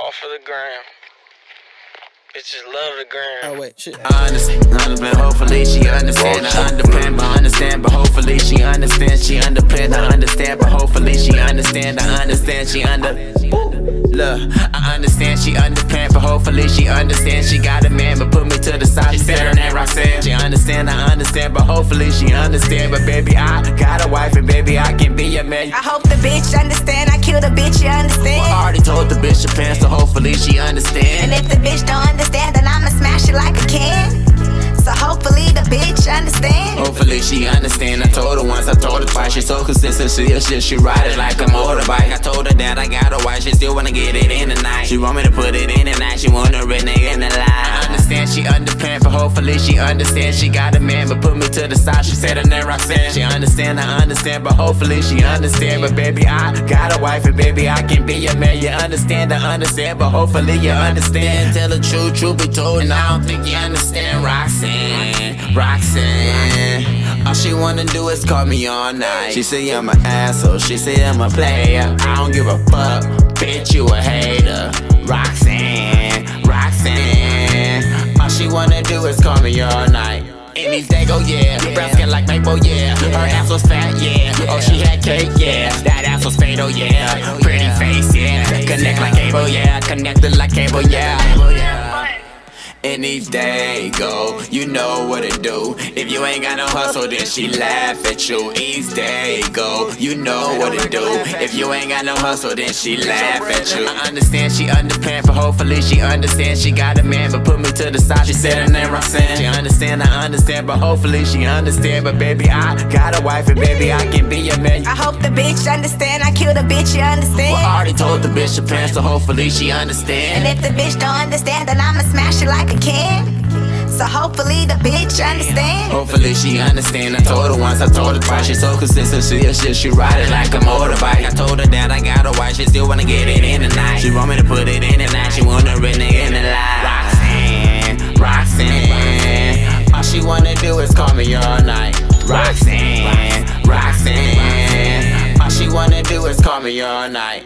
Off of the gram. Bitches love the gram. Oh wait, shit. I understand, but hopefully she understand. I understand, but understand, but hopefully she understand. She understand, I understand, but hopefully she understand. I understand, she under. Look, I understand she understand, but hopefully she understand. She got a man, but put me to the side. She said her name Roxanne. She understand, I understand, but hopefully she understand. But baby, I got a wife, and baby, I can be your man. I hope the bitch understand. I killed a bitch, you understand? I already told the bitch to pants, so hopefully she understand. And if the bitch don't understand, then I'ma smash it like a can. So hopefully the bitch understand. Hopefully she understand. I told her once, I told her twice. She's so consistent, she shit, she ride it like a motorbike. I told her that I got a wife, she still wanna get it in tonight. She want me to put it in tonight, hopefully she understand. She got a man, but put me to the side. She said her name Roxanne. She understand, I understand, but hopefully she understand. But baby, I got a wife, and baby, I can be your man. You understand, I understand, but hopefully you understand. Tell the truth, truth be told, and I don't think you understand, Roxanne, Roxanne. All she wanna do is call me all night. She say I'm an asshole, she say I'm a player. I don't give a fuck, bitch, you a hater. Is call me all night. And these they go, yeah. Brown skin like maple, yeah. Her ass was fat, yeah. Oh, she had cake, yeah. That ass was fatal, yeah. Pretty face, yeah. Connect like cable, yeah. Connect the. And each day go, you know what to do. If you ain't got no hustle, then she laugh at you. Each day go, you know what to do. If you ain't got no hustle, then she laugh at you. I understand she underpants, but hopefully she understands. She got a man, but put me to the side. She said her name Roxanne. She understand, I understand, but hopefully she understand. But baby, I got a wife, and baby, I can be your man. I hope the bitch understand. I killed a bitch, you understand? Well, I already told the bitch to pants, so hopefully she understand. And if the bitch don't understand, then I'ma smash it like a can. So hopefully the bitch understand. Hopefully she understand. I told her once, I told her twice. She's so consistent, she a shit, she ride it like a motorbike. I told her that I got a wife, she still wanna get it in tonight. She want me to put it in tonight, she want a red nigga in the line. Roxanne, Roxanne. All she wanna do is call me all night. Roxanne, Roxanne. All she wanna do is call me all night.